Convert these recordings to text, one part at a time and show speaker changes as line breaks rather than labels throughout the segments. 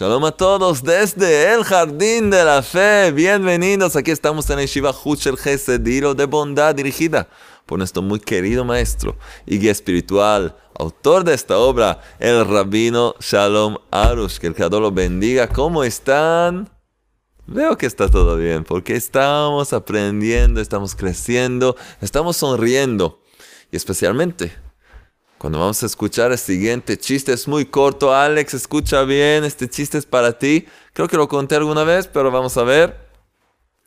Shalom a todos desde el Jardín de la Fe. Bienvenidos. Aquí estamos en el Shiva Huchel Gesed, de bondad dirigida por nuestro muy querido maestro y guía espiritual, autor de esta obra, el rabino Shalom Arush. Que el Creador lo bendiga. ¿Cómo están? Veo que está todo bien, porque estamos aprendiendo, estamos creciendo, estamos sonriendo. Y especialmente cuando vamos a escuchar el siguiente chiste, es muy corto. Alex, escucha bien, este chiste es para ti. Creo que lo conté alguna vez, pero vamos a ver.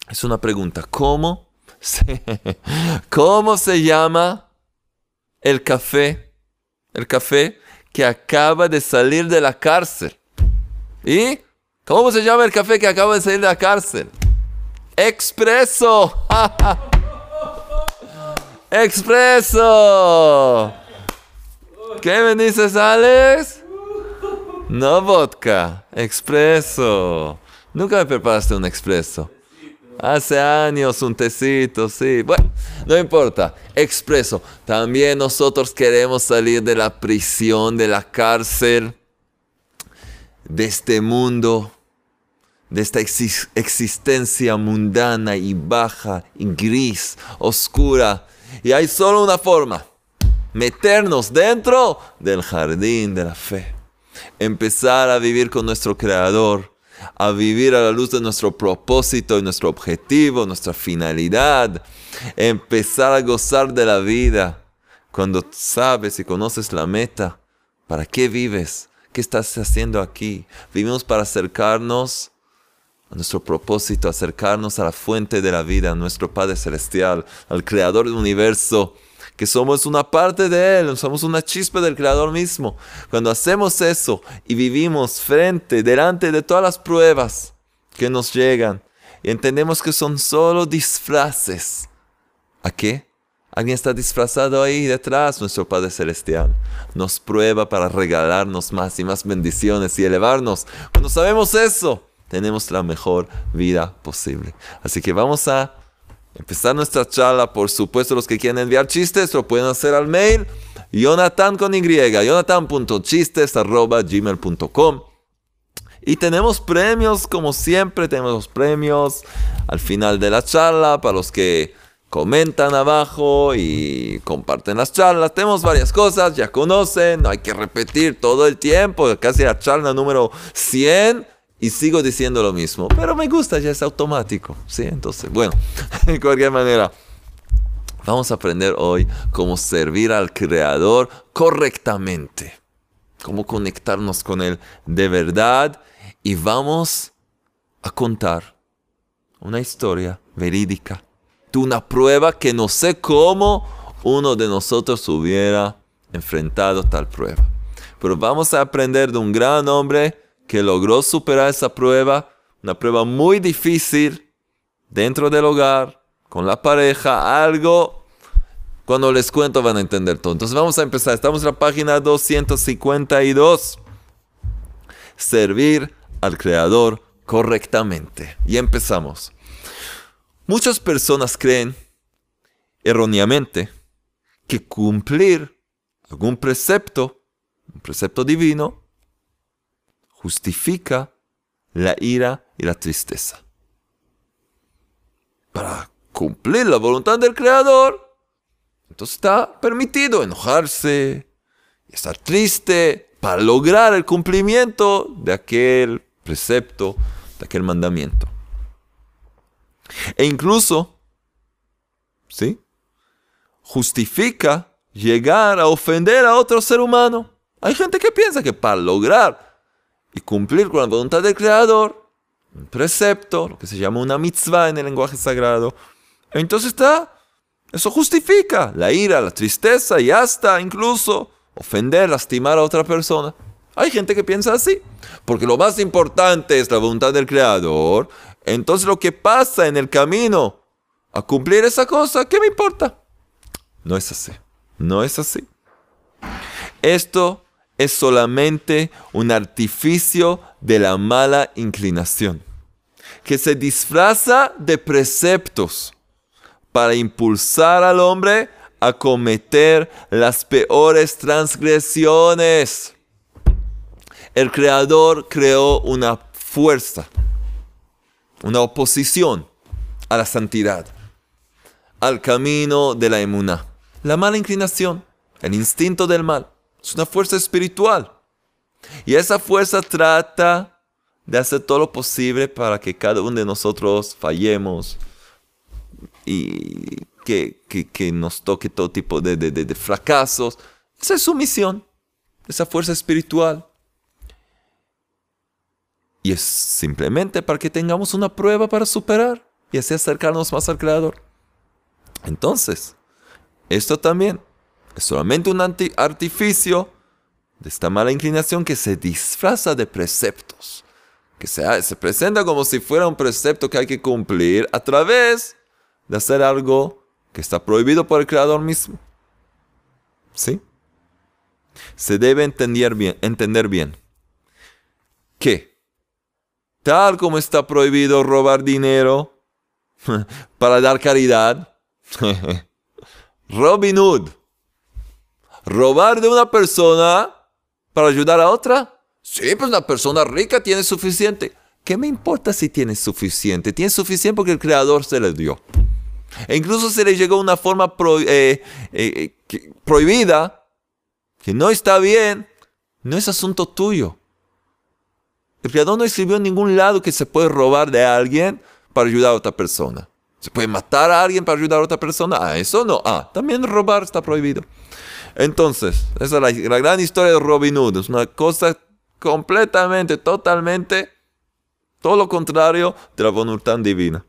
Es una pregunta. ¿Cómo se, ¿cómo se llama el café? El café que acaba de salir de la cárcel. ¿Y cómo se llama el café que acaba de salir de la cárcel? Expreso. Expreso. ¿Qué me dices, Alex? No vodka, expreso. Nunca me preparaste un expreso. Hace años un tecito, sí. Bueno, no importa. Expreso. También nosotros queremos salir de la prisión, de la cárcel, de este mundo, de esta existencia mundana y baja y gris, oscura. Y hay solo una forma meternos dentro del jardín de la fe. Empezar a vivir con nuestro Creador, a vivir a la luz de nuestro propósito y nuestro objetivo, nuestra finalidad. Empezar a gozar de la vida cuando sabes y conoces la meta. ¿Para qué vives? ¿Qué estás haciendo aquí? Vivimos para acercarnos a nuestro propósito, acercarnos a la fuente de la vida, a nuestro Padre Celestial, al Creador del universo que somos una parte de Él, somos una chispa del Creador mismo. Cuando hacemos eso y vivimos frente, delante de todas las pruebas que nos llegan, y entendemos que son solo disfraces, ¿a qué? Alguien está disfrazado ahí detrás, nuestro Padre Celestial. Nos prueba para regalarnos más y más bendiciones y elevarnos. Cuando sabemos eso, tenemos la mejor vida posible. Así que vamos a empezar nuestra charla, por supuesto, los que quieren enviar chistes lo pueden hacer al mail Jonathan con Y, jonathan.chistes.gmail.com y tenemos premios, como siempre, tenemos premios al final de la charla para los que comentan abajo y comparten las charlas. Tenemos varias cosas, ya conocen, no hay que repetir todo el tiempo, casi la charla número 100 y sigo diciendo lo mismo, pero me gusta, ya es automático, ¿sí? Entonces, bueno, de cualquier manera, vamos a aprender hoy cómo servir al Creador correctamente, cómo conectarnos con Él de verdad y vamos a contar una historia verídica de una prueba que no sé cómo uno de nosotros hubiera enfrentado tal prueba. Pero vamos a aprender de un gran hombre que logró superar esa prueba, una prueba muy difícil, dentro del hogar, con la pareja, algo, cuando les cuento van a entender todo. Entonces vamos a empezar, estamos en la página 252. Servir al Creador correctamente. Y empezamos. Muchas personas creen erróneamente que cumplir algún precepto, un precepto divino, justifica la ira y la tristeza. Para cumplir la voluntad del Creador, entonces está permitido enojarse estar triste para lograr el cumplimiento de aquel precepto, de aquel mandamiento. E incluso, ¿sí? Justifica llegar a ofender a otro ser humano. Hay gente que piensa que para lograr y cumplir con la voluntad del Creador, un precepto, lo que se llama una mitzvah en el lenguaje sagrado, entonces está, eso justifica la ira, la tristeza y hasta incluso ofender, lastimar a otra persona. Hay gente que piensa así, porque lo más importante es la voluntad del Creador, entonces lo que pasa en el camino a cumplir esa cosa, ¿qué me importa? No es así, no es así. Esto es solamente un artificio de la mala inclinación, que se disfraza de preceptos para impulsar al hombre a cometer las peores transgresiones. El Creador creó una fuerza, una oposición a la santidad, al camino de la emuna. La mala inclinación, el instinto del mal, es una fuerza espiritual. Y esa fuerza trata de hacer todo lo posible para que cada uno de nosotros fallemos y que, nos toque todo tipo de, de fracasos. Esa es su misión, esa fuerza espiritual. Y es simplemente para que tengamos una prueba para superar y así acercarnos más al Creador. Entonces, esto también es solamente un artificio de esta mala inclinación que se disfraza de preceptos, que se, se presenta como si fuera un precepto que hay que cumplir a través de hacer algo que está prohibido por el Creador mismo. ¿Sí? Se debe entender bien, entender bien que tal como está prohibido robar dinero para dar caridad. Robin Hood. Robar de una persona para ayudar a otra. Sí, pues una persona rica tiene suficiente. ¿Qué me importa si tiene suficiente? Tiene suficiente porque el creador se le dio. E incluso se le llegó una forma eh, eh, prohibida, que no está bien, no es asunto tuyo. El Creador no escribió en ningún lado que se puede robar de alguien para ayudar a otra persona. ¿Se puede matar a alguien para ayudar a otra persona? Ah, eso no. Ah, también robar está prohibido. Entonces, esa es la, gran historia de Robin Hood. Es una cosa completamente, totalmente, todo lo contrario de la voluntad divina.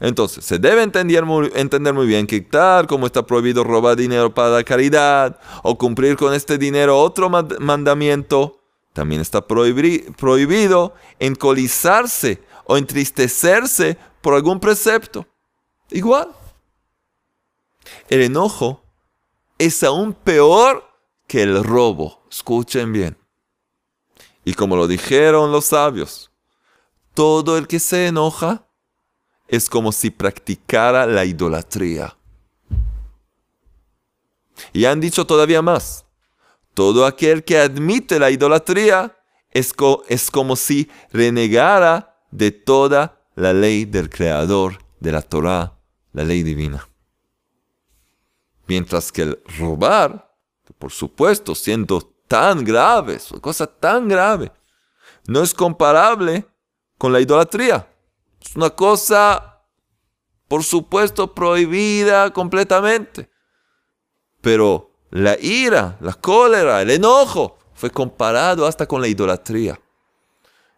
Entonces, se debe entender muy, entender muy bien que tal como está prohibido robar dinero para la caridad o cumplir con este dinero otro mandamiento, también está prohibido encolizarse o entristecerse por algún precepto. Igual. El enojo es aún peor que el robo. Escuchen bien. Y como lo dijeron los sabios, todo el que se enoja es como si practicara la idolatría. Y han dicho todavía más. Todo aquel que admite la idolatría es, como si renegara de toda la ley del Creador, de la Torah, la ley divina. Mientras que el robar, por supuesto, siendo tan grave, es una cosa tan grave, no es comparable con la idolatría. Es una cosa, por supuesto, prohibida completamente. Pero la ira, la cólera, el enojo fue comparado hasta con la idolatría.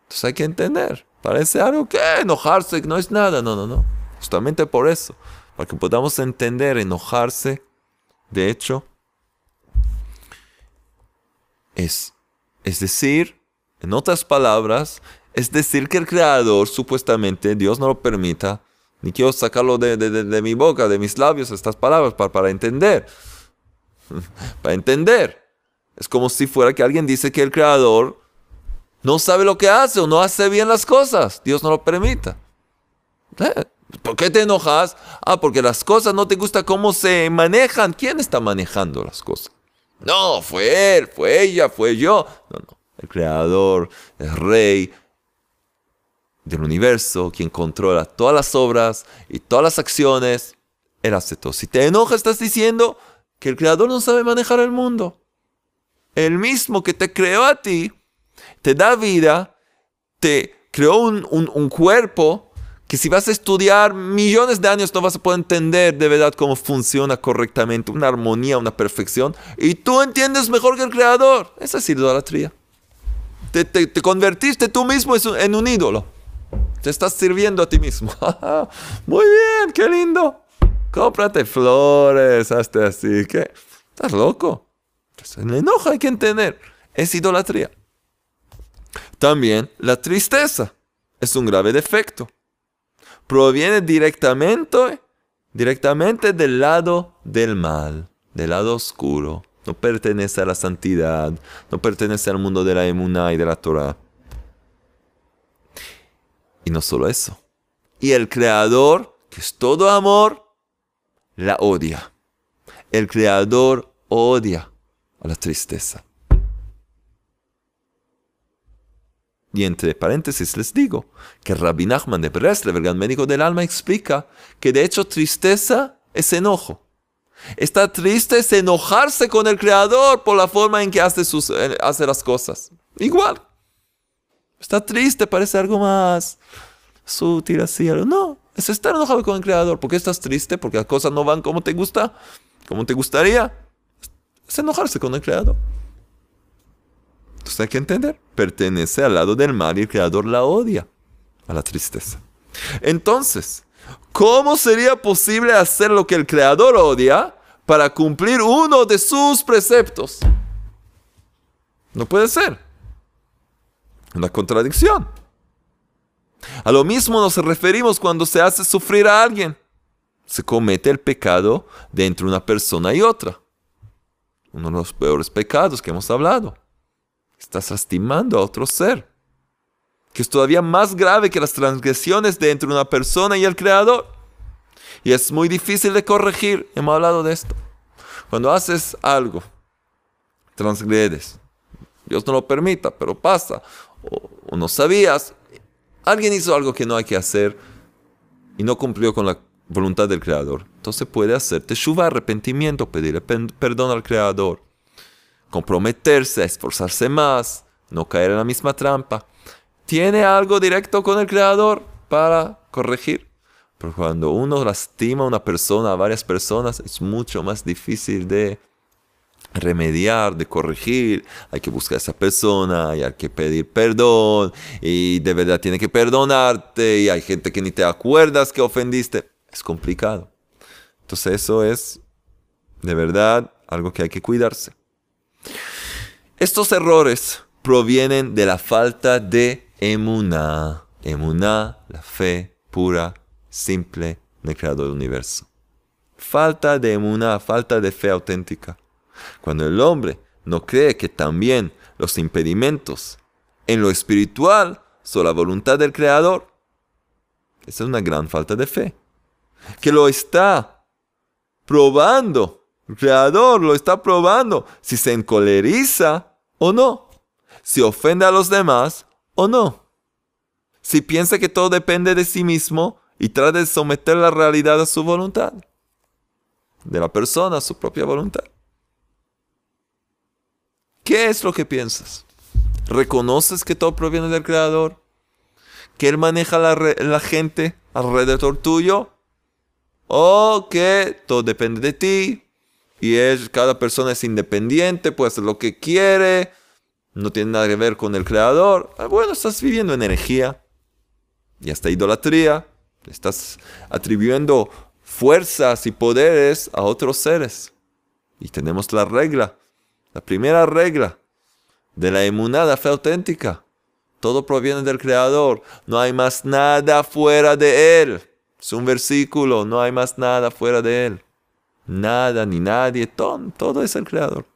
Entonces hay que entender. Parece algo que enojarse no es nada. No, no, no. Justamente por eso. Para que podamos entender enojarse. De hecho, es, es decir, en otras palabras, es decir que el Creador, supuestamente, Dios no lo permita, ni quiero sacarlo de, de mi boca, de mis labios, estas palabras, para, para entender para entender. Es como si fuera que alguien dice que el creador no sabe lo que hace o no hace bien las cosas. Dios no lo permita. ¿Eh? ¿Por qué te enojas? Ah, porque las cosas no te gusta cómo se manejan. ¿Quién está manejando las cosas? No, fue él, fue ella, fue yo. No, no. El creador, el rey del universo, quien controla todas las obras y todas las acciones, él hace todo. Si te enojas, estás diciendo, que el creador no sabe manejar el mundo. El mismo que te creó a ti, te da vida, te creó un, cuerpo que si vas a estudiar millones de años no vas a poder entender de verdad cómo funciona correctamente, una armonía, una perfección, y tú entiendes mejor que el creador. Esa es idolatría. Te, te, convertiste tú mismo en un ídolo. Te estás sirviendo a ti mismo. Muy bien, qué lindo. Cómprate flores, hazte así. ¿Qué? ¿Estás loco? El enojo hay que entender. Es idolatría. También la tristeza es un grave defecto. Proviene directamente, directamente del lado del mal, del lado oscuro. No pertenece a la santidad, no pertenece al mundo de la emuná y de la Torah. Y no solo eso. Y el Creador, que es todo amor, la odia. El creador odia a la tristeza. Y entre paréntesis les digo que Rabbi Nachman de Breslev, el gran médico del alma, explica que de hecho tristeza es enojo. Está triste es enojarse con el Creador por la forma en que hace, sus, eh, hace las cosas. Igual. Está triste, parece algo más sutil así. No, es estar enojado con el Creador. ¿Por qué estás triste? Porque las cosas no van como te gusta, como te gustaría. Es enojarse con el Creador. Entonces hay que entender. Pertenece al lado del mal y el Creador la odia. A la tristeza. Entonces, ¿cómo sería posible hacer lo que el Creador odia para cumplir uno de sus preceptos? No puede ser. Una contradicción. A lo mismo nos referimos cuando se hace sufrir a alguien. Se comete el pecado de entre una persona y otra. Uno de los peores pecados que hemos hablado. Estás lastimando a otro ser. Que es todavía más grave que las transgresiones de entre una persona y el Creador. Y es muy difícil de corregir. Hemos hablado de esto. Cuando haces algo, transgredes. Dios no lo permita, pero pasa o, no sabías, alguien hizo algo que no hay que hacer y no cumplió con la voluntad del Creador. Entonces puede hacerte teshuva, arrepentimiento, pedirle perdón al Creador, comprometerse, esforzarse más, no caer en la misma trampa. Tiene algo directo con el Creador para corregir. Pero cuando uno lastima a una persona, a varias personas, es mucho más difícil de remediar, de corregir, hay que buscar a esa persona y hay que pedir perdón y de verdad tiene que perdonarte y hay gente que ni te acuerdas que ofendiste. Es complicado. Entonces eso es de verdad algo que hay que cuidarse. Estos errores provienen de la falta de emuná. Emuná, la fe pura, simple del creador del universo. Falta de emuná, falta de fe auténtica. Cuando el hombre no cree que también los impedimentos en lo espiritual son la voluntad del Creador, esa es una gran falta de fe. Que lo está probando, Creador lo está probando, si se encoleriza o no, si ofende a los demás o no, si piensa que todo depende de sí mismo y trata de someter la realidad a su voluntad, de la persona a su propia voluntad. ¿Qué es lo que piensas? ¿Reconoces que todo proviene del Creador? ¿Que Él maneja la, la gente alrededor tuyo? ¿O que todo depende de ti? Y es, cada persona es independiente, hacer lo que quiere, no tiene nada que ver con el Creador. Ah, bueno, estás viviendo en energía y hasta idolatría. Estás atribuyendo fuerzas y poderes a otros seres. Y tenemos la regla la primera regla de la emunada fe auténtica. Todo proviene del Creador. No hay más nada fuera de Él. Es un versículo. No hay más nada fuera de Él. Nada ni nadie. Todo, es el Creador.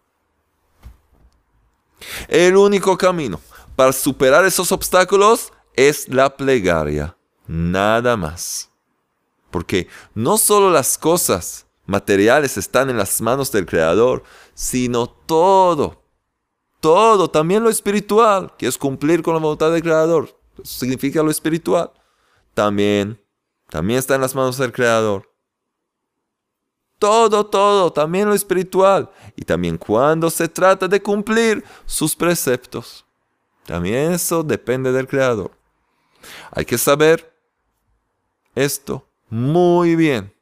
El único camino para superar esos obstáculos es la plegaria. Nada más. Porque no solo las cosas materiales están en las manos del Creador, sino todo, todo, también lo espiritual, que es cumplir con la voluntad del Creador. Eso significa lo espiritual. También, también está en las manos del Creador. Todo, todo, también lo espiritual. Y también cuando se trata de cumplir sus preceptos. También eso depende del Creador. Hay que saber esto muy bien.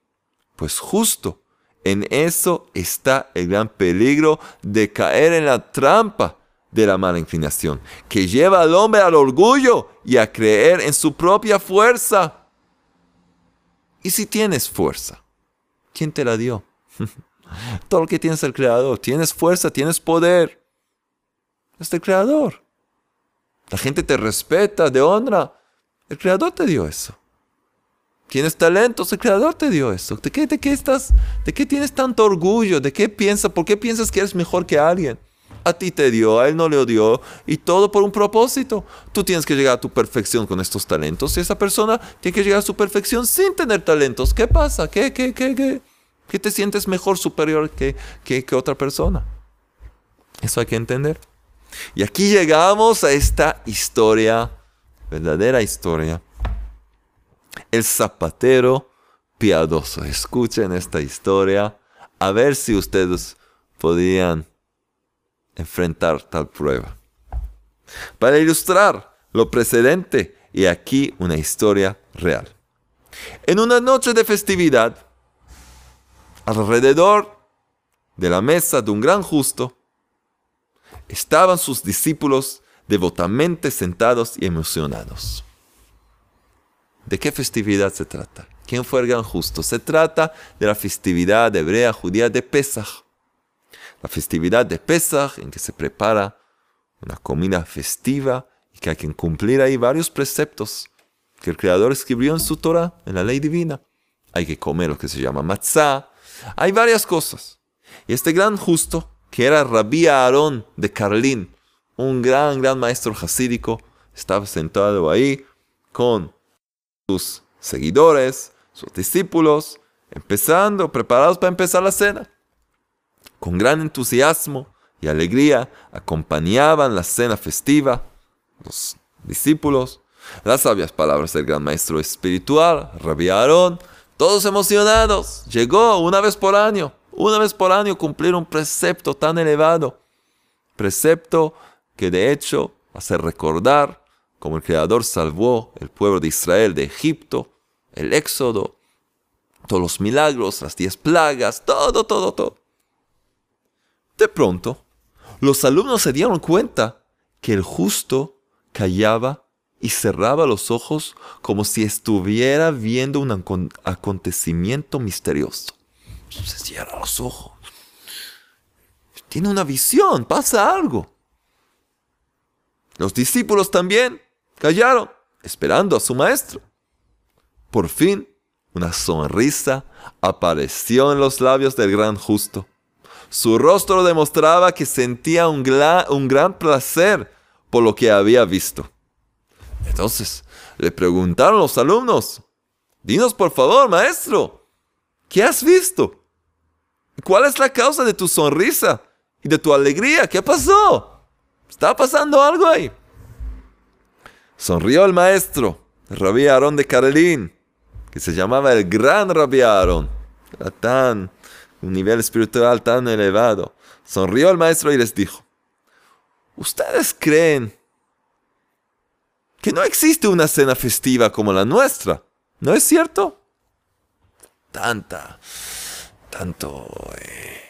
Pues justo en eso está el gran peligro de caer en la trampa de la mala inclinación, que lleva al hombre al orgullo y a creer en su propia fuerza. ¿Y si tienes fuerza? ¿Quién te la dio? Todo lo que tienes el Creador. Tienes fuerza, tienes poder. Es el Creador. La gente te respeta, te honra. El Creador te dio eso. Tienes talentos, el creador te dio eso. ¿De qué, de qué estás? ¿De qué tienes tanto orgullo? ¿De qué piensas? ¿Por qué piensas que eres mejor que alguien? A ti te dio, a él no le dio, y todo por un propósito. Tú tienes que llegar a tu perfección con estos talentos, y esa persona tiene que llegar a su perfección sin tener talentos. ¿Qué pasa? ¿Qué, qué, qué, qué? ¿Qué te sientes mejor, superior que, que, que otra persona? Eso hay que entender. Y aquí llegamos a esta historia, verdadera historia. El zapatero piadoso. Escuchen esta historia a ver si ustedes podían enfrentar tal prueba. Para ilustrar lo precedente y aquí una historia real. En una noche de festividad, alrededor de la mesa de un gran justo, estaban sus discípulos devotamente sentados y emocionados. ¿De qué festividad se trata? ¿Quién fue el gran justo? Se trata de la festividad hebrea judía de Pesach. La festividad de Pesach en que se prepara una comida festiva y que hay que cumplir ahí varios preceptos que el Creador escribió en su Torah, en la ley divina. Hay que comer lo que se llama matzah. Hay varias cosas. Y este gran justo, que era Rabí Aarón de Carlín, un gran, gran maestro jasídico, estaba sentado ahí con sus seguidores, sus discípulos, empezando, preparados para empezar la cena. Con gran entusiasmo y alegría acompañaban la cena festiva los discípulos, las sabias palabras del gran maestro espiritual, Rabbi todos emocionados. Llegó una vez por año, una vez por año cumplir un precepto tan elevado. Precepto que de hecho hace recordar como el Creador salvó el pueblo de Israel de Egipto, el Éxodo, todos los milagros, las diez plagas, todo, todo, todo. De pronto, los alumnos se dieron cuenta que el justo callaba y cerraba los ojos como si estuviera viendo un acontecimiento misterioso. Se cierra los ojos. Tiene una visión, pasa algo. Los discípulos también Callaron, esperando a su maestro. Por fin, una sonrisa apareció en los labios del gran justo. Su rostro demostraba que sentía un, un gran placer por lo que había visto. Entonces le preguntaron los alumnos, dinos por favor, maestro, ¿qué has visto? ¿Cuál es la causa de tu sonrisa y de tu alegría? ¿Qué pasó? ¿Está pasando algo ahí? Sonrió el maestro, Rabí Aarón de Carolín, que se llamaba el gran Rabí Aarón. Tan, un nivel espiritual tan elevado. Sonrió el maestro y les dijo, ¿ustedes creen que no existe una cena festiva como la nuestra? ¿No es cierto? Tanta, tanto... Eh,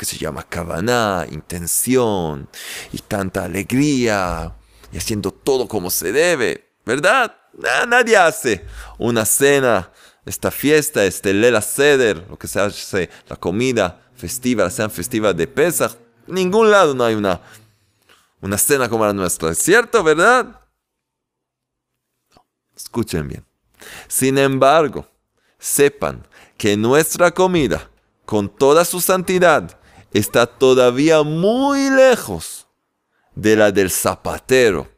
que se llama cabana, intención y tanta alegría, y haciendo todo como se debe, ¿verdad? nadie hace una cena, esta fiesta, este Lela Seder, lo que se hace, la comida festiva, la cena de Pesach. En ningún lado no hay una, una cena como la nuestra, ¿es cierto, verdad? Escuchen bien. Sin embargo, sepan que nuestra comida, con toda su santidad, está todavía muy lejos de la del zapatero,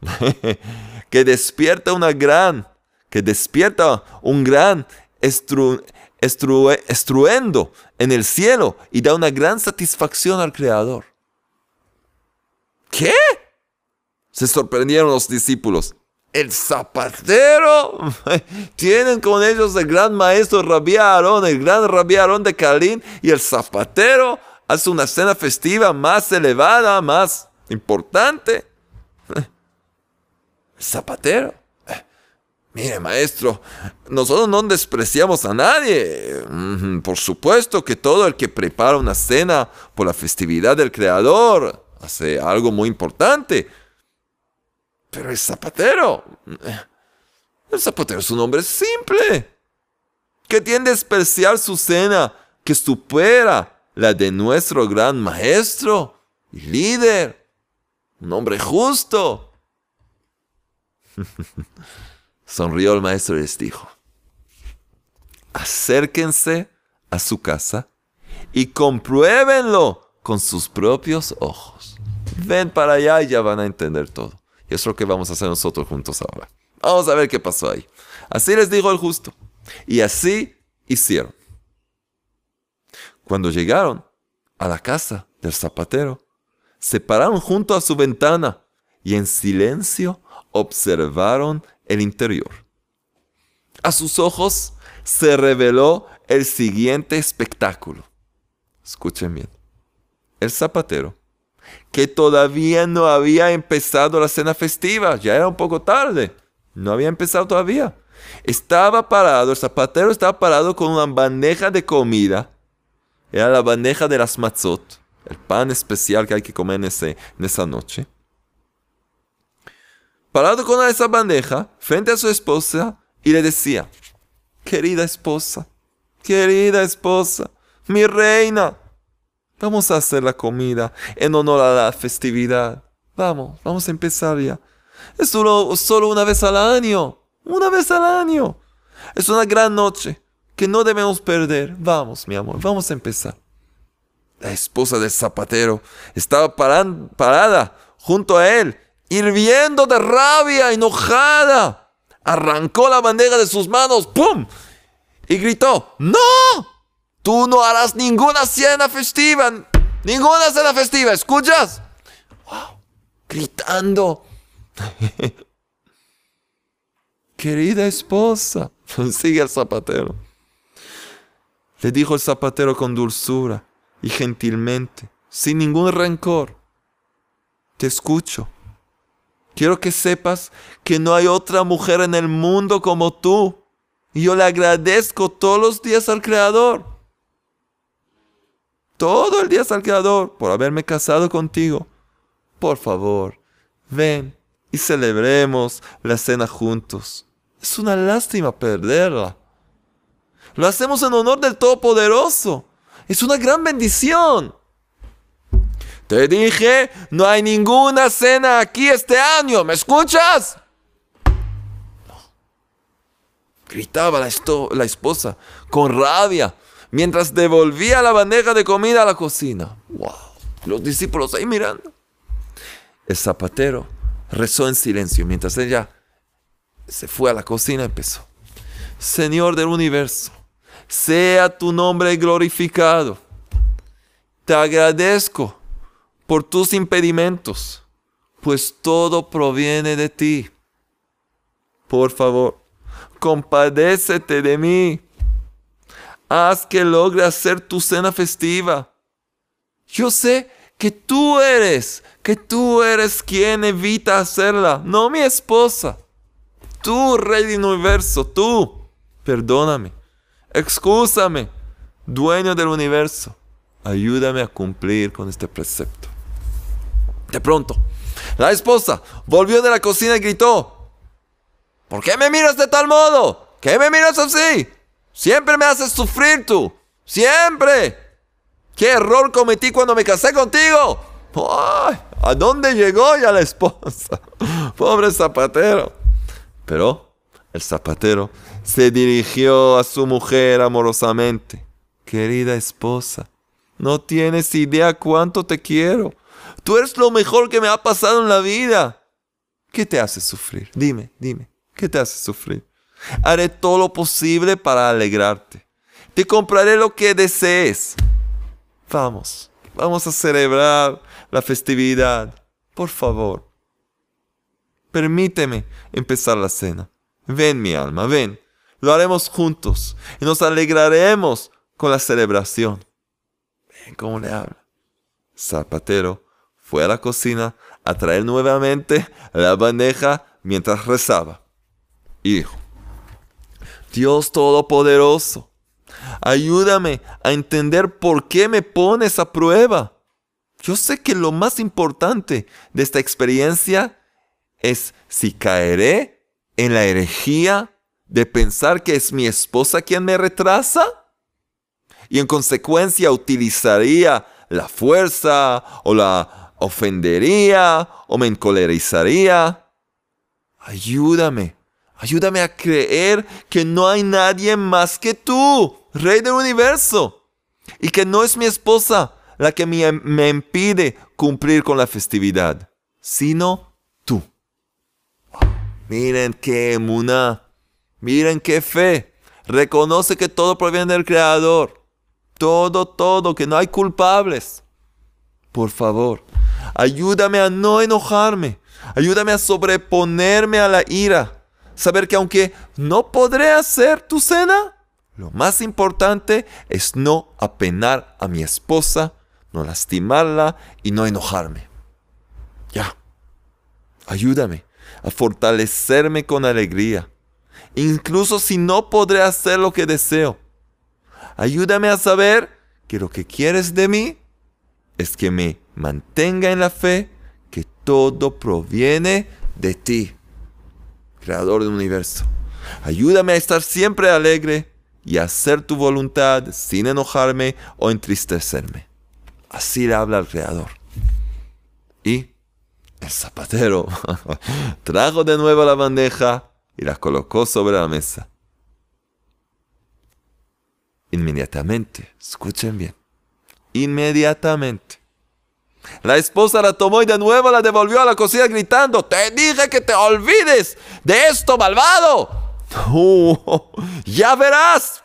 que despierta una gran, que despierta un gran estruendo en el cielo y da una gran satisfacción al Creador. ¿Qué? Se sorprendieron los discípulos. El zapatero. Tienen con ellos el gran maestro Rabí Aarón, el gran Rabí Aarón de Calín, y el zapatero hace una cena festiva más elevada, más importante. Zapatero. Mire, maestro, nosotros no despreciamos a nadie. Por supuesto que todo el que prepara una cena por la festividad del Creador hace algo muy importante. Pero el zapatero, el zapatero es un hombre simple, que tiende a despreciar su cena que supera la de nuestro gran maestro y líder un hombre justo. Sonrió el maestro y les dijo, acérquense a su casa y compruébenlo con sus propios ojos. Ven para allá y ya van a entender todo. Y es lo que vamos a hacer nosotros juntos ahora. Vamos a ver qué pasó ahí. Así les dijo el justo. Y así hicieron. Cuando llegaron a la casa del zapatero, se pararon junto a su ventana y en silencio observaron el interior. A sus ojos se reveló el siguiente espectáculo. Escuchen bien. El zapatero, que todavía no había empezado la cena festiva, ya era un poco tarde, no había empezado todavía. Estaba parado, el zapatero estaba parado con una bandeja de comida. Era la bandeja de las matzot, el pan especial que hay que comer en, en esa noche. Parado con esa bandeja, frente a su esposa, y le decía, querida esposa, querida esposa, mi reina, vamos a hacer la comida en honor a la festividad. Vamos, vamos a empezar ya. Es solo, solo una vez al año, una vez al año. Es una gran noche que no debemos perder. Vamos, mi amor, vamos a empezar. La esposa del zapatero estaba parada junto a él, hirviendo de rabia, enojada. Arrancó la bandeja de sus manos, ¡pum! y gritó, ¡No! Tú no harás ninguna cena festiva, ninguna cena festiva, ¿escuchas? ¡Wow! Gritando. Querida esposa, sigue el zapatero. Le dijo el zapatero con dulzura y gentilmente, sin ningún rencor. Te escucho. Quiero que sepas que no hay otra mujer en el mundo como tú. Y yo le agradezco todos los días al Creador. Todo el día al Creador por haberme casado contigo. Por favor, ven y celebremos la cena juntos. Es una lástima perderla. Lo hacemos en honor del Todopoderoso. Es una gran bendición. Te dije, no hay ninguna cena aquí este año. ¿Me escuchas? Gritaba la, la esposa con rabia mientras devolvía la bandeja de comida a la cocina. ¡Wow! Los discípulos ahí mirando. El zapatero rezó en silencio mientras ella se fue a la cocina y empezó. Señor del universo, sea tu nombre glorificado. Te agradezco por tus impedimentos, pues todo proviene de ti. Por favor, compadécete de mí. Haz que logre hacer tu cena festiva. Yo sé que tú eres, que tú eres quien evita hacerla, no mi esposa. Tú, Rey del Universo, tú, perdóname, excúsame, dueño del universo, ayúdame a cumplir con este precepto. De pronto, la esposa volvió de la cocina y gritó, ¿Por qué me miras de tal modo? ¿Qué me miras así? Siempre me haces sufrir tú. Siempre. ¿Qué error cometí cuando me casé contigo? ¿A dónde llegó ya la esposa? Pobre zapatero. Pero el zapatero se dirigió a su mujer amorosamente. Querida esposa, no tienes idea cuánto te quiero. Tú eres lo mejor que me ha pasado en la vida. ¿Qué te hace sufrir? Dime, dime. ¿Qué te hace sufrir? Haré todo lo posible para alegrarte. Te compraré lo que desees. Vamos, vamos a celebrar la festividad. Por favor. Permíteme empezar la cena. Ven mi alma, ven. Lo haremos juntos y nos alegraremos con la celebración. Ven cómo le habla. Zapatero fue a la cocina a traer nuevamente la bandeja mientras rezaba. Hijo, Dios Todopoderoso, ayúdame a entender por qué me pones a prueba. Yo sé que lo más importante de esta experiencia es si caeré en la herejía de pensar que es mi esposa quien me retrasa y en consecuencia utilizaría la fuerza o la ofendería o me encolerizaría. Ayúdame Ayúdame a creer que no hay nadie más que tú, Rey del universo, y que no es mi esposa la que me, impide cumplir con la festividad, sino tú. Miren qué emuna, miren qué fe. Reconoce que todo proviene del Creador. Todo, todo, que no hay culpables. Por favor, Ayúdame a no enojarme. Ayúdame a sobreponerme a la ira. Saber que aunque no podré hacer tu cena, lo más importante es no apenar a mi esposa, no lastimarla y no enojarme. Ya. Ayúdame a fortalecerme con alegría, incluso si no podré hacer lo que deseo. Ayúdame a saber que lo que quieres de mí es que me mantenga en la fe que todo proviene de ti, creador del universo. Ayúdame a estar siempre alegre y a hacer tu voluntad sin enojarme o entristecerme. Así le habla el creador. Y el zapatero trajo de nuevo la bandeja y la colocó sobre la mesa. Inmediatamente, escuchen bien, inmediatamente. La esposa la tomó y de nuevo la devolvió a la cocina gritando, te dije que te olvides de esto, malvado. ya verás,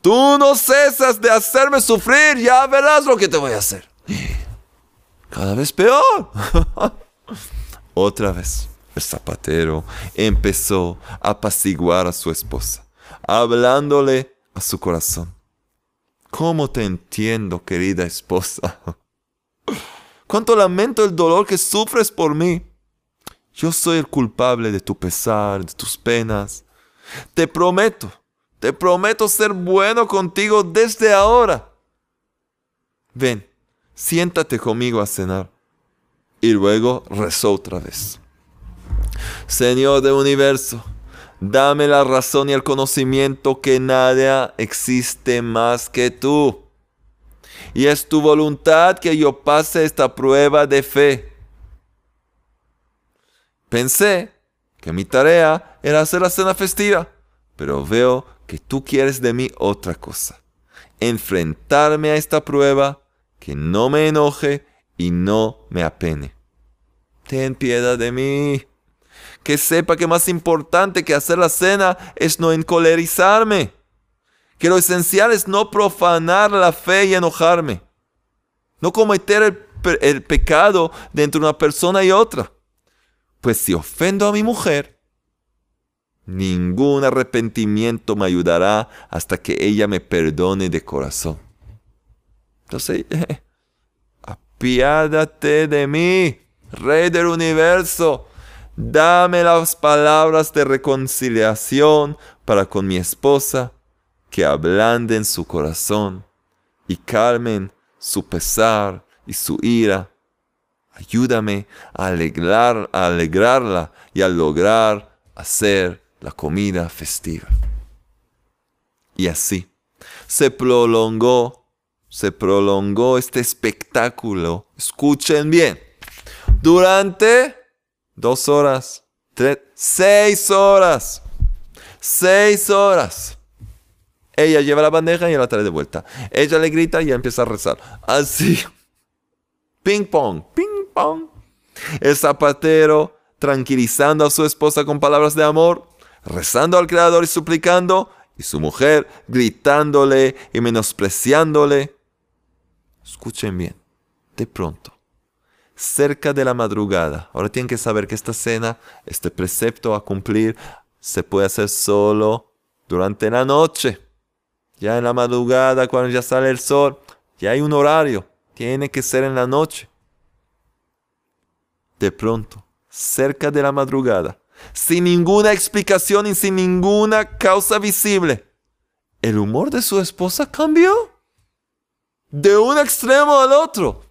tú no cesas de hacerme sufrir, ya verás lo que te voy a hacer. Cada vez peor. Otra vez, el zapatero empezó a apaciguar a su esposa, hablándole a su corazón. ¿Cómo te entiendo, querida esposa? Cuánto lamento el dolor que sufres por mí. Yo soy el culpable de tu pesar, de tus penas. Te prometo, te prometo ser bueno contigo desde ahora. Ven, siéntate conmigo a cenar. Y luego rezó otra vez. Señor del universo, dame la razón y el conocimiento que nada existe más que tú. Y es tu voluntad que yo pase esta prueba de fe. Pensé que mi tarea era hacer la cena festiva, pero veo que tú quieres de mí otra cosa. Enfrentarme a esta prueba, que no me enoje y no me apene. Ten piedad de mí. Que sepa que más importante que hacer la cena es no encolerizarme. Que lo esencial es no profanar la fe y enojarme. No cometer el, pecado de entre una persona y otra. Pues si ofendo a mi mujer, ningún arrepentimiento me ayudará hasta que ella me perdone de corazón. Entonces, apiádate de mí, Rey del universo. Dame las palabras de reconciliación para con mi esposa, que ablanden su corazón y calmen su pesar y su ira. Ayúdame a, alegrar, a alegrarla y a lograr hacer la comida festiva. Y así se prolongó se prolongó este espectáculo. Escuchen bien. Durante dos horas, tres, seis horas. Seis horas. Ella lleva la bandeja y la trae de vuelta. Ella le grita y empieza a rezar. Así. Ping pong, ping pong. El zapatero tranquilizando a su esposa con palabras de amor, rezando al Creador y suplicando, y su mujer gritándole y menospreciándole. Escuchen bien, de pronto, cerca de la madrugada, ahora tienen que saber que esta cena, este precepto a cumplir, se puede hacer solo durante la noche. Ya en la madrugada, cuando ya sale el sol, ya hay un horario, tiene que ser en la noche. De pronto, cerca de la madrugada, sin ninguna explicación y sin ninguna causa visible, el humor de su esposa cambió de un extremo al otro.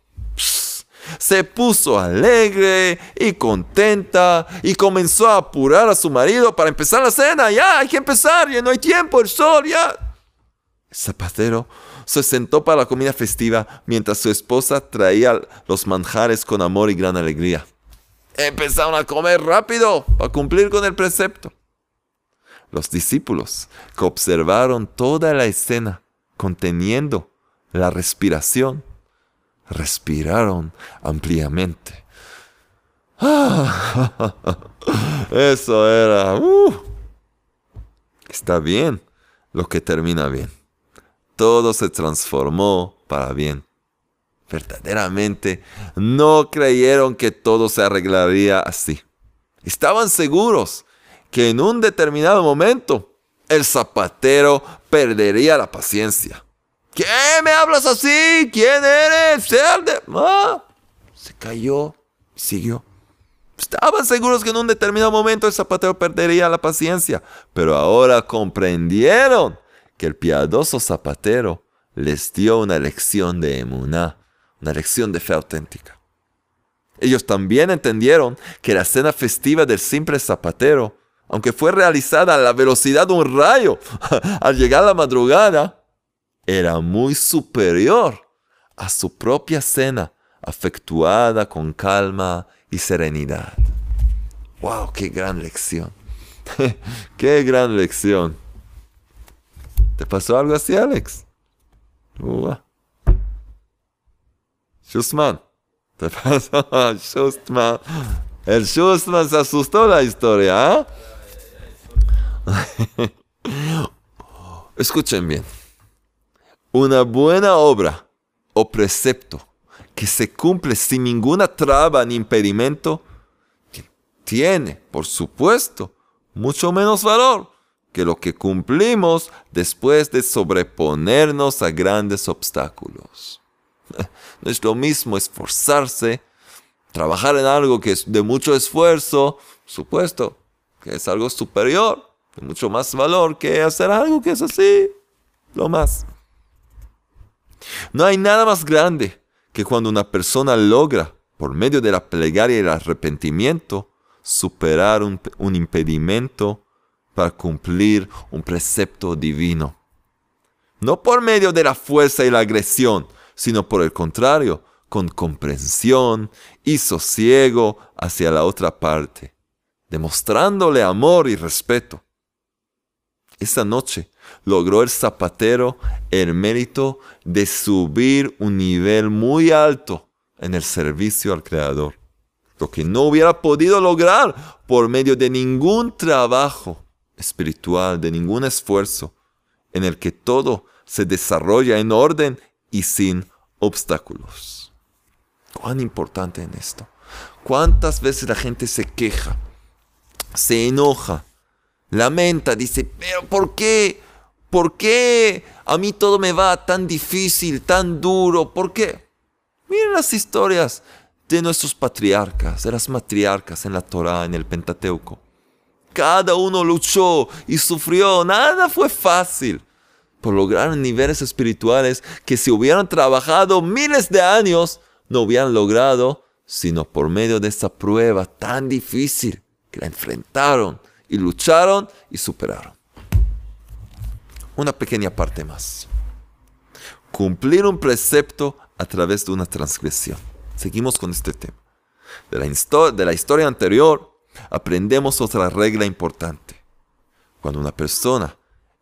Se puso alegre y contenta y comenzó a apurar a su marido para empezar la cena. Ya, hay que empezar, ya no hay tiempo, el sol, ya. El zapatero se sentó para la comida festiva mientras su esposa traía los manjares con amor y gran alegría. Empezaron a comer rápido para cumplir con el precepto. Los discípulos que observaron toda la escena conteniendo la respiración, respiraron ampliamente. eso era... Uh, está bien lo que termina bien. Todo se transformó para bien. verdaderamente no creyeron que todo se arreglaría así. Estaban seguros que en un determinado momento el zapatero perdería la paciencia. ¿Qué me hablas así? ¿Quién eres? Ah, se cayó y siguió. Estaban seguros que en un determinado momento el zapatero perdería la paciencia, pero ahora comprendieron que el piadoso zapatero les dio una lección de emuná, una lección de fe auténtica. Ellos también entendieron que la cena festiva del simple zapatero, aunque fue realizada a la velocidad de un rayo al llegar la madrugada, era muy superior a su propia cena, afectuada con calma y serenidad. ¡Wow! ¡Qué gran lección! ¡Qué gran lección! ¿Te pasó algo así, Alex? Schustman. ¿Te pasó? Schustman. El Schustman se asustó la historia, ¿ah? Escuchen bien. Una buena obra o precepto que se cumple sin ninguna traba ni impedimento, tiene, por supuesto, mucho menos valor que lo que cumplimos después de sobreponernos a grandes obstáculos. No es lo mismo esforzarse, trabajar en algo que es de mucho esfuerzo, supuesto, que es algo superior, de mucho más valor que hacer algo que es así, lo más. No hay nada más grande que cuando una persona logra, por medio de la plegaria y el arrepentimiento, superar un, impedimento para cumplir un precepto divino. No por medio de la fuerza y la agresión, sino por el contrario, con comprensión y sosiego hacia la otra parte, demostrándole amor y respeto. Esa noche logró el zapatero el mérito de subir un nivel muy alto en el servicio al Creador, lo que no hubiera podido lograr por medio de ningún trabajo espiritual, de ningún esfuerzo, en el que todo se desarrolla en orden y sin obstáculos. Cuán importante en esto. ¿Cuántas veces la gente se queja, se enoja, lamenta, dice, pero ¿por qué? ¿Por qué a mí todo me va tan difícil, tan duro? ¿Por qué? Miren las historias de nuestros patriarcas, de las matriarcas en la Torah, en el Pentateuco. Cada uno luchó y sufrió, nada fue fácil por lograr niveles espirituales que si hubieran trabajado miles de años no hubieran logrado, sino por medio de esa prueba tan difícil que la enfrentaron y lucharon y superaron. Una pequeña parte más. Cumplir un precepto a través de una transgresión. Seguimos con este tema. De la, de la historia anterior aprendemos otra regla importante. Cuando una persona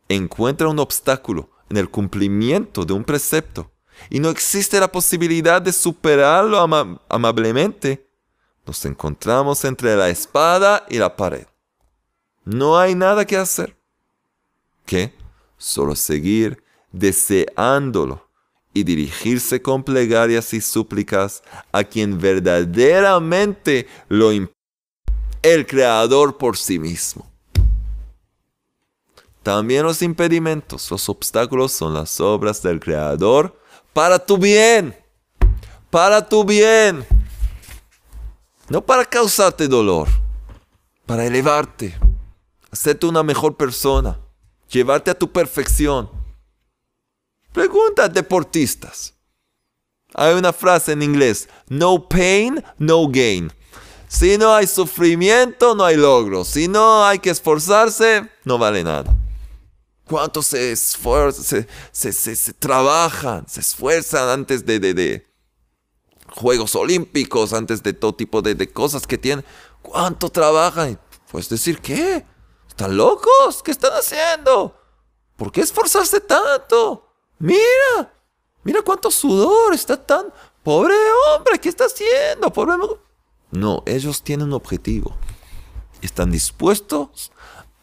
encuentra un obstáculo en el cumplimiento de un precepto y no existe la posibilidad de superarlo amablemente, nos encontramos entre la espada y la pared. No hay nada que hacer. ¿Qué? Solo seguir deseándolo y dirigirse con plegarias y súplicas a quien verdaderamente lo impide, el Creador por sí mismo. También los impedimentos, los obstáculos son las obras del Creador para tu bien, para tu bien, no para causarte dolor, para elevarte, hacerte una mejor persona, llevarte a tu perfección. Pregunta a deportistas. Hay una frase en inglés, no pain, no gain. Si no hay sufrimiento, no hay logro. Si no hay que esforzarse, no vale nada cuánto se esfuerzan, se, se, trabajan, se esfuerzan antes de, de, Juegos Olímpicos, antes de todo tipo de, cosas que tienen. ¿Cuánto trabajan? Puedes decir, ¿qué? ¿Están locos? ¿Qué están haciendo? ¿Por qué esforzarse tanto? Mira, mira cuánto sudor, está tan... Pobre hombre, ¿qué está haciendo? Pobre... No, ellos tienen un objetivo. Están dispuestos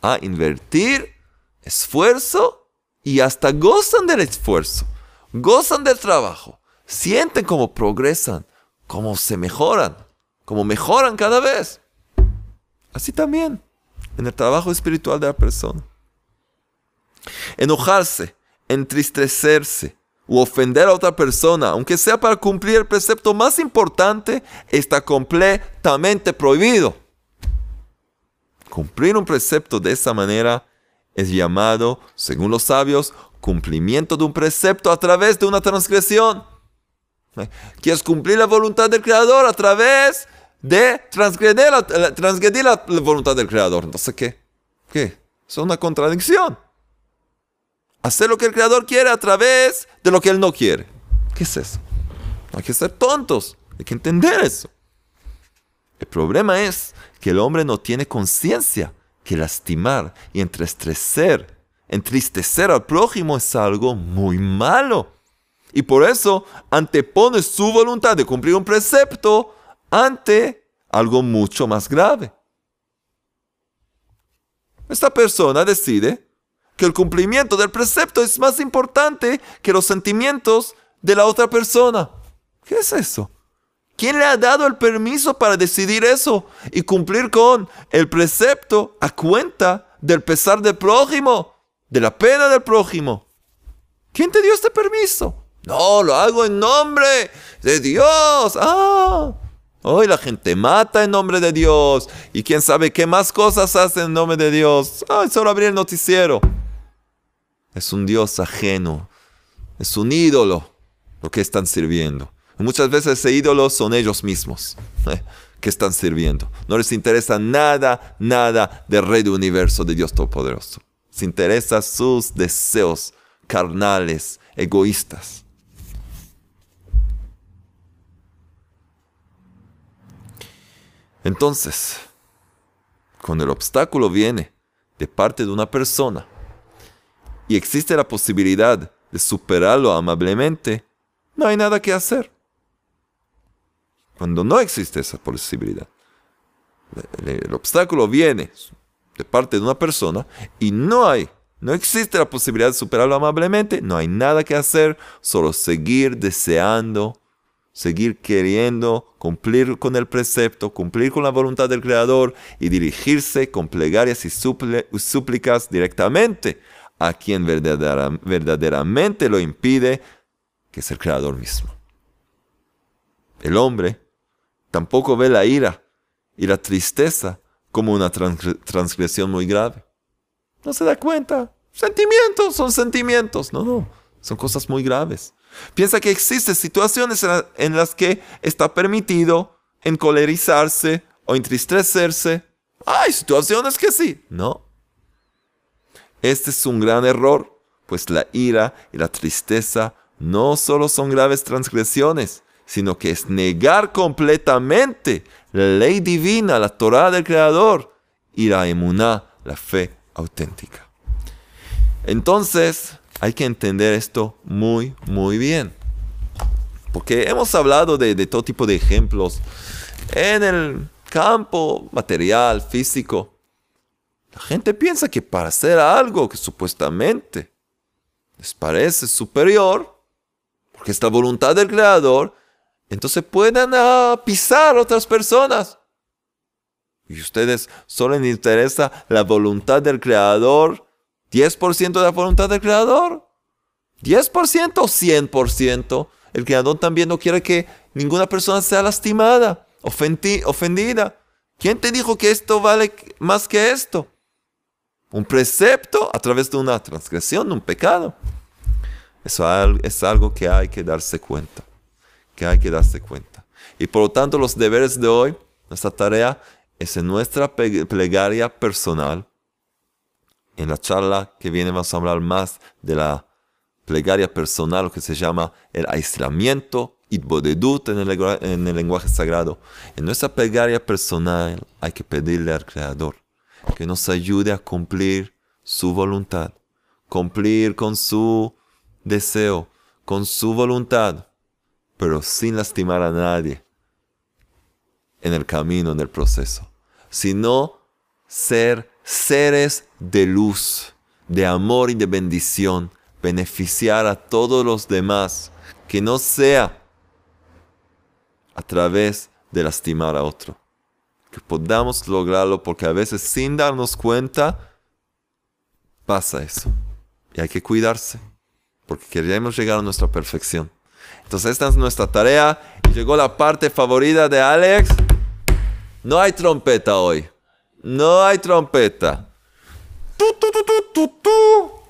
a invertir esfuerzo y hasta gozan del esfuerzo, gozan del trabajo, sienten cómo progresan, cómo se mejoran, cómo mejoran cada vez. Así también en el trabajo espiritual de la persona. Enojarse, entristecerse u ofender a otra persona, aunque sea para cumplir el precepto más importante, está completamente prohibido. Cumplir un precepto de esa manera es llamado, según los sabios, cumplimiento de un precepto a través de una transgresión. Quieres cumplir la voluntad del Creador a través de transgredir la, voluntad del Creador. Entonces, ¿qué? ¿Qué? Es una contradicción. Hacer lo que el Creador quiere a través de lo que Él no quiere. ¿Qué es eso? No hay que ser tontos. Hay que entender eso. El problema es que el hombre no tiene conciencia que lastimar y entristecer, entristecer al prójimo es algo muy malo. Y por eso antepone su voluntad de cumplir un precepto ante algo mucho más grave. Esta persona decide que el cumplimiento del precepto es más importante que los sentimientos de la otra persona. ¿Qué es eso? ¿Quién le ha dado el permiso para decidir eso y cumplir con el precepto a cuenta del pesar del prójimo, de la pena del prójimo? ¿Quién te dio este permiso? No, lo hago en nombre de Dios. Ah, hoy la gente mata en nombre de Dios. Y quién sabe qué más cosas hace en nombre de Dios. Ay, solo abrir el noticiero. Es un Dios ajeno. Es un ídolo lo que están sirviendo. muchas veces ese ídolo son ellos mismos eh, que están sirviendo. No les interesa nada, nada del Rey del Universo, de Dios Todopoderoso. Les interesa sus deseos carnales, egoístas. Entonces, cuando el obstáculo viene de parte de una persona y existe la posibilidad de superarlo amablemente, no hay nada que hacer. Cuando no existe esa posibilidad, el, obstáculo viene de parte de una persona y no hay, no existe la posibilidad de superarlo amablemente, no hay nada que hacer, solo seguir deseando seguir queriendo cumplir con el precepto, cumplir con la voluntad del Creador y dirigirse con plegarias y súplicas directamente a quien verdaderamente lo impide, que es el Creador mismo. El hombre tampoco ve la ira y la tristeza como una transgresión muy grave. No se da cuenta. Sentimientos son sentimientos. No, no. Son cosas muy graves. Piensa que existen situaciones en las que está permitido encolerizarse o entristecerse. Hay situaciones que sí. No. Este es un gran error, pues la ira y la tristeza no solo son graves transgresiones, sino que es negar completamente la ley divina, la Torah del Creador y la emuná, la fe auténtica. Entonces, hay que entender esto muy, muy bien. Porque hemos hablado de, todo tipo de ejemplos en el campo material, físico. La gente piensa que para hacer algo que supuestamente les parece superior, porque es la voluntad del Creador, entonces pueden pisar a otras personas. Y ustedes solo les interesa la voluntad del Creador 10% de la voluntad del Creador. 10% o 100%. El Creador también no quiere que ninguna persona sea lastimada, ofendida. ¿Quién te dijo que esto vale más que esto? Un precepto a través de una transgresión, un pecado. Eso es algo que hay que darse cuenta. Que hay que darse cuenta. Y por lo tanto los deberes de hoy, nuestra tarea es en nuestra plegaria personal en la charla que viene vamos a hablar más de la plegaria personal, lo que se llama el aislamiento, itbodedut en en el lenguaje sagrado. En nuestra plegaria personal hay que pedirle al Creador que nos ayude a cumplir su voluntad, cumplir con su deseo, con su voluntad, pero sin lastimar a nadie en el camino, en el proceso, sino ser seres de luz, de amor y de bendición, beneficiar a todos los demás, que no sea a través de lastimar a otro. Que podamos lograrlo porque a veces sin darnos cuenta pasa eso. Y hay que cuidarse porque queremos llegar a nuestra perfección. Entonces esta es nuestra tarea. Llegó la parte favorita de Alex. No hay trompeta hoy. No hay trompeta.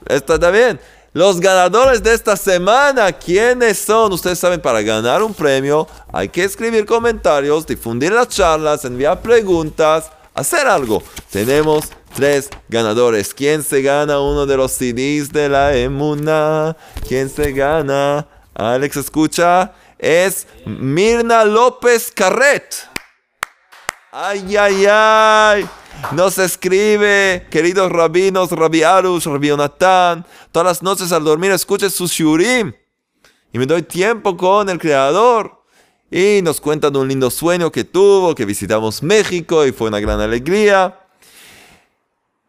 Está bien. Los ganadores de esta semana, ¿quiénes son? Ustedes saben, para ganar un premio hay que escribir comentarios, difundir las charlas, enviar preguntas, hacer algo. Tenemos tres ganadores. ¿Quién se gana uno de los CDs de la Emuna? ¿Quién se gana? Alex, escucha. Es Mirna López Carret. Ay, ay, ay. Nos escribe, queridos rabinos, Rabbi Arush, Rabbi Jonathan. Todas las noches al dormir escuche su shurim. Y me doy tiempo con el Creador. Y nos cuentan un lindo sueño que tuvo, que visitamos México y fue una gran alegría.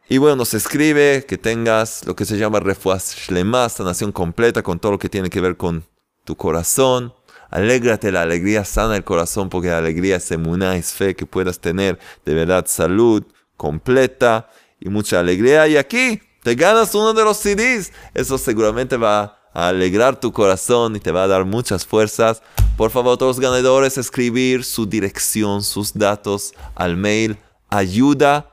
Y bueno, nos escribe que tengas lo que se llama refuaz shlema, sanación completa con todo lo que tiene que ver con tu corazón. Alégrate la alegría sana del corazón, porque la alegría es emuná, fe, que puedas tener de verdad salud completa y mucha alegría. Y aquí te ganas uno de los CDs. Eso seguramente va a alegrar tu corazón y te va a dar muchas fuerzas. Por favor, todos los ganadores, escribir su dirección, sus datos al mail ayuda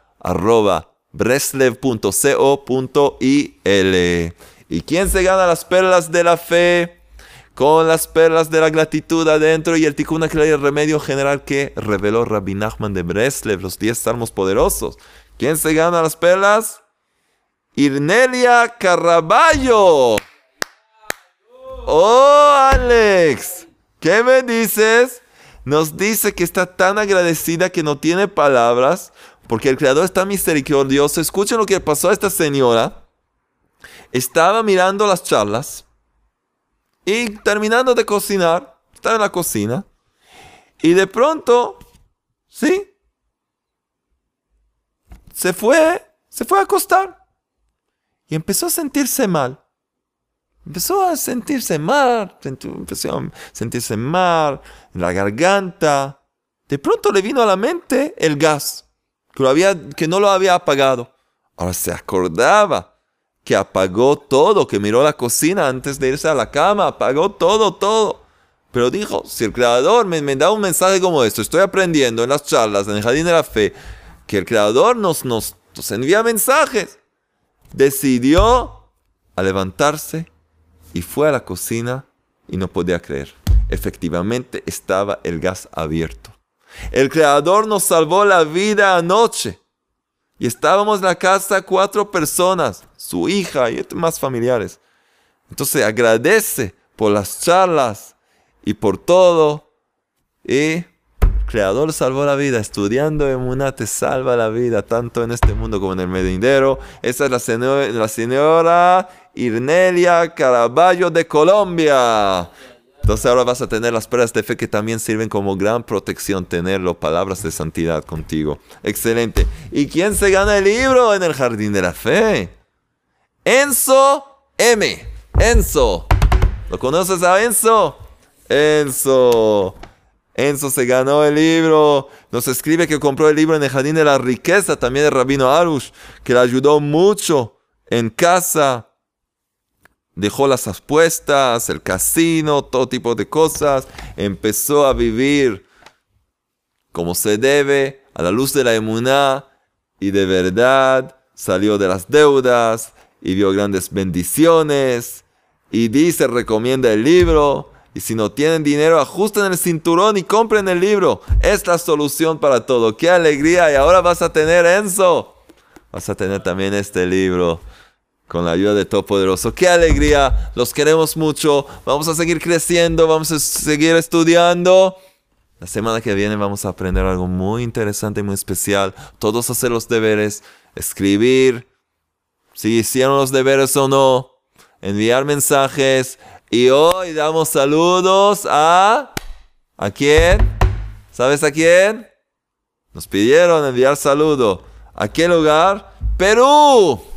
¿Y quién se gana las perlas de la fe? Con las perlas de la gratitud adentro y el tikkun el remedio general que reveló Rabbi Nachman de Breslev, los 10 salmos poderosos. ¿Quién se gana las perlas? Irnelia Caraballo. Oh, Alex, ¿qué me dices? Nos dice que está tan agradecida que no tiene palabras porque el Creador está misericordioso. Escuchen lo que pasó a esta señora. Estaba mirando las charlas y terminando de cocinar, estaba en la cocina. Y de pronto, ¿sí? Se fue, se fue a acostar. Y empezó a sentirse mal. Empezó a sentirse mal, empezó a sentirse mal en la garganta. De pronto le vino a la mente el gas, que, lo había, que no lo había apagado. Ahora se acordaba apagó todo, que miró la cocina antes de irse a la cama, apagó todo, todo. Pero dijo, si el Creador me, da un mensaje como esto, estoy aprendiendo en las charlas, en el Jardín de la Fe, que el Creador nos, nos, nos envía mensajes. Decidió a levantarse y fue a la cocina y no podía creer. Efectivamente estaba el gas abierto. El Creador nos salvó la vida anoche. Y estábamos en la casa cuatro personas, su hija y más familiares. Entonces agradece por las charlas y por todo. Y Creador salvó la vida. Estudiando en una te salva la vida, tanto en este mundo como en el medindero. Esa es la señora, la señora Irnelia Caraballo de Colombia. Entonces ahora vas a tener las pruebas de fe que también sirven como gran protección, tenerlo, palabras de santidad contigo. Excelente. ¿Y quién se gana el libro en el jardín de la fe? Enzo M. Enzo. ¿Lo conoces a Enzo? Enzo. Enzo se ganó el libro. Nos escribe que compró el libro en el Jardín de la Riqueza, también de Rabino Arush, que le ayudó mucho en casa dejó las apuestas, el casino, todo tipo de cosas, empezó a vivir como se debe, a la luz de la emuná, y de verdad salió de las deudas y vio grandes bendiciones. Y dice, recomienda el libro. Y si no tienen dinero, ajusten el cinturón y compren el libro. Es la solución para todo. ¡Qué alegría! Y ahora vas a tener Enzo. Vas a tener también este libro con la ayuda de Todopoderoso. ¡Qué alegría! Los queremos mucho. Vamos a seguir creciendo, vamos a seguir estudiando. La semana que viene vamos a aprender algo muy interesante y muy especial. Todos hacer los deberes, escribir, si hicieron los deberes o no, enviar mensajes. Y hoy damos saludos a... ¿A quién? ¿Sabes a quién? Nos pidieron enviar saludo. ¿A qué lugar? Perú.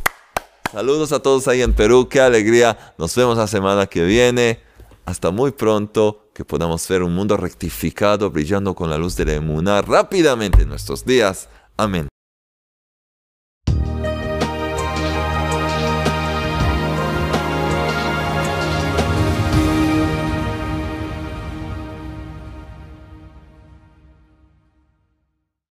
Saludos a todos ahí en Perú, qué alegría. Nos vemos la semana que viene. Hasta muy pronto. que podamos ver un mundo rectificado brillando con la luz de la emuná rápidamente en nuestros días. Amén.